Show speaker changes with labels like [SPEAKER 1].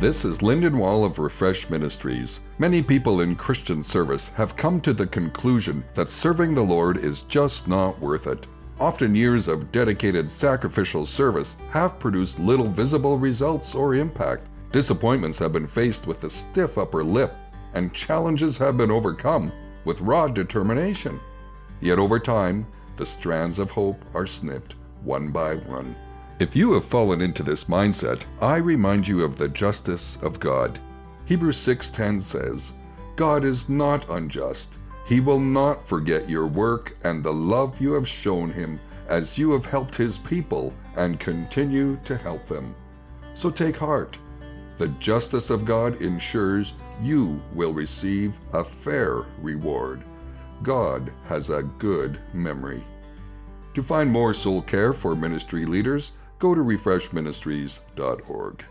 [SPEAKER 1] This is Lyndon Wall of Refresh Ministries. Many people in Christian service have come to the conclusion that serving the Lord is just not worth it. Often years of dedicated sacrificial service have produced little visible results or impact. Disappointments have been faced with a stiff upper lip, and challenges have been overcome with raw determination. Yet over time, the strands of hope are snipped one by one. If you have fallen into this mindset, I remind you of the justice of God. Hebrews 6:10 says, God is not unjust. He will not forget your work and the love you have shown him as you have helped his people and continue to help them. So take heart. The justice of God ensures you will receive a fair reward. God has a good memory. To find more soul care for ministry leaders, go to refreshministries.org.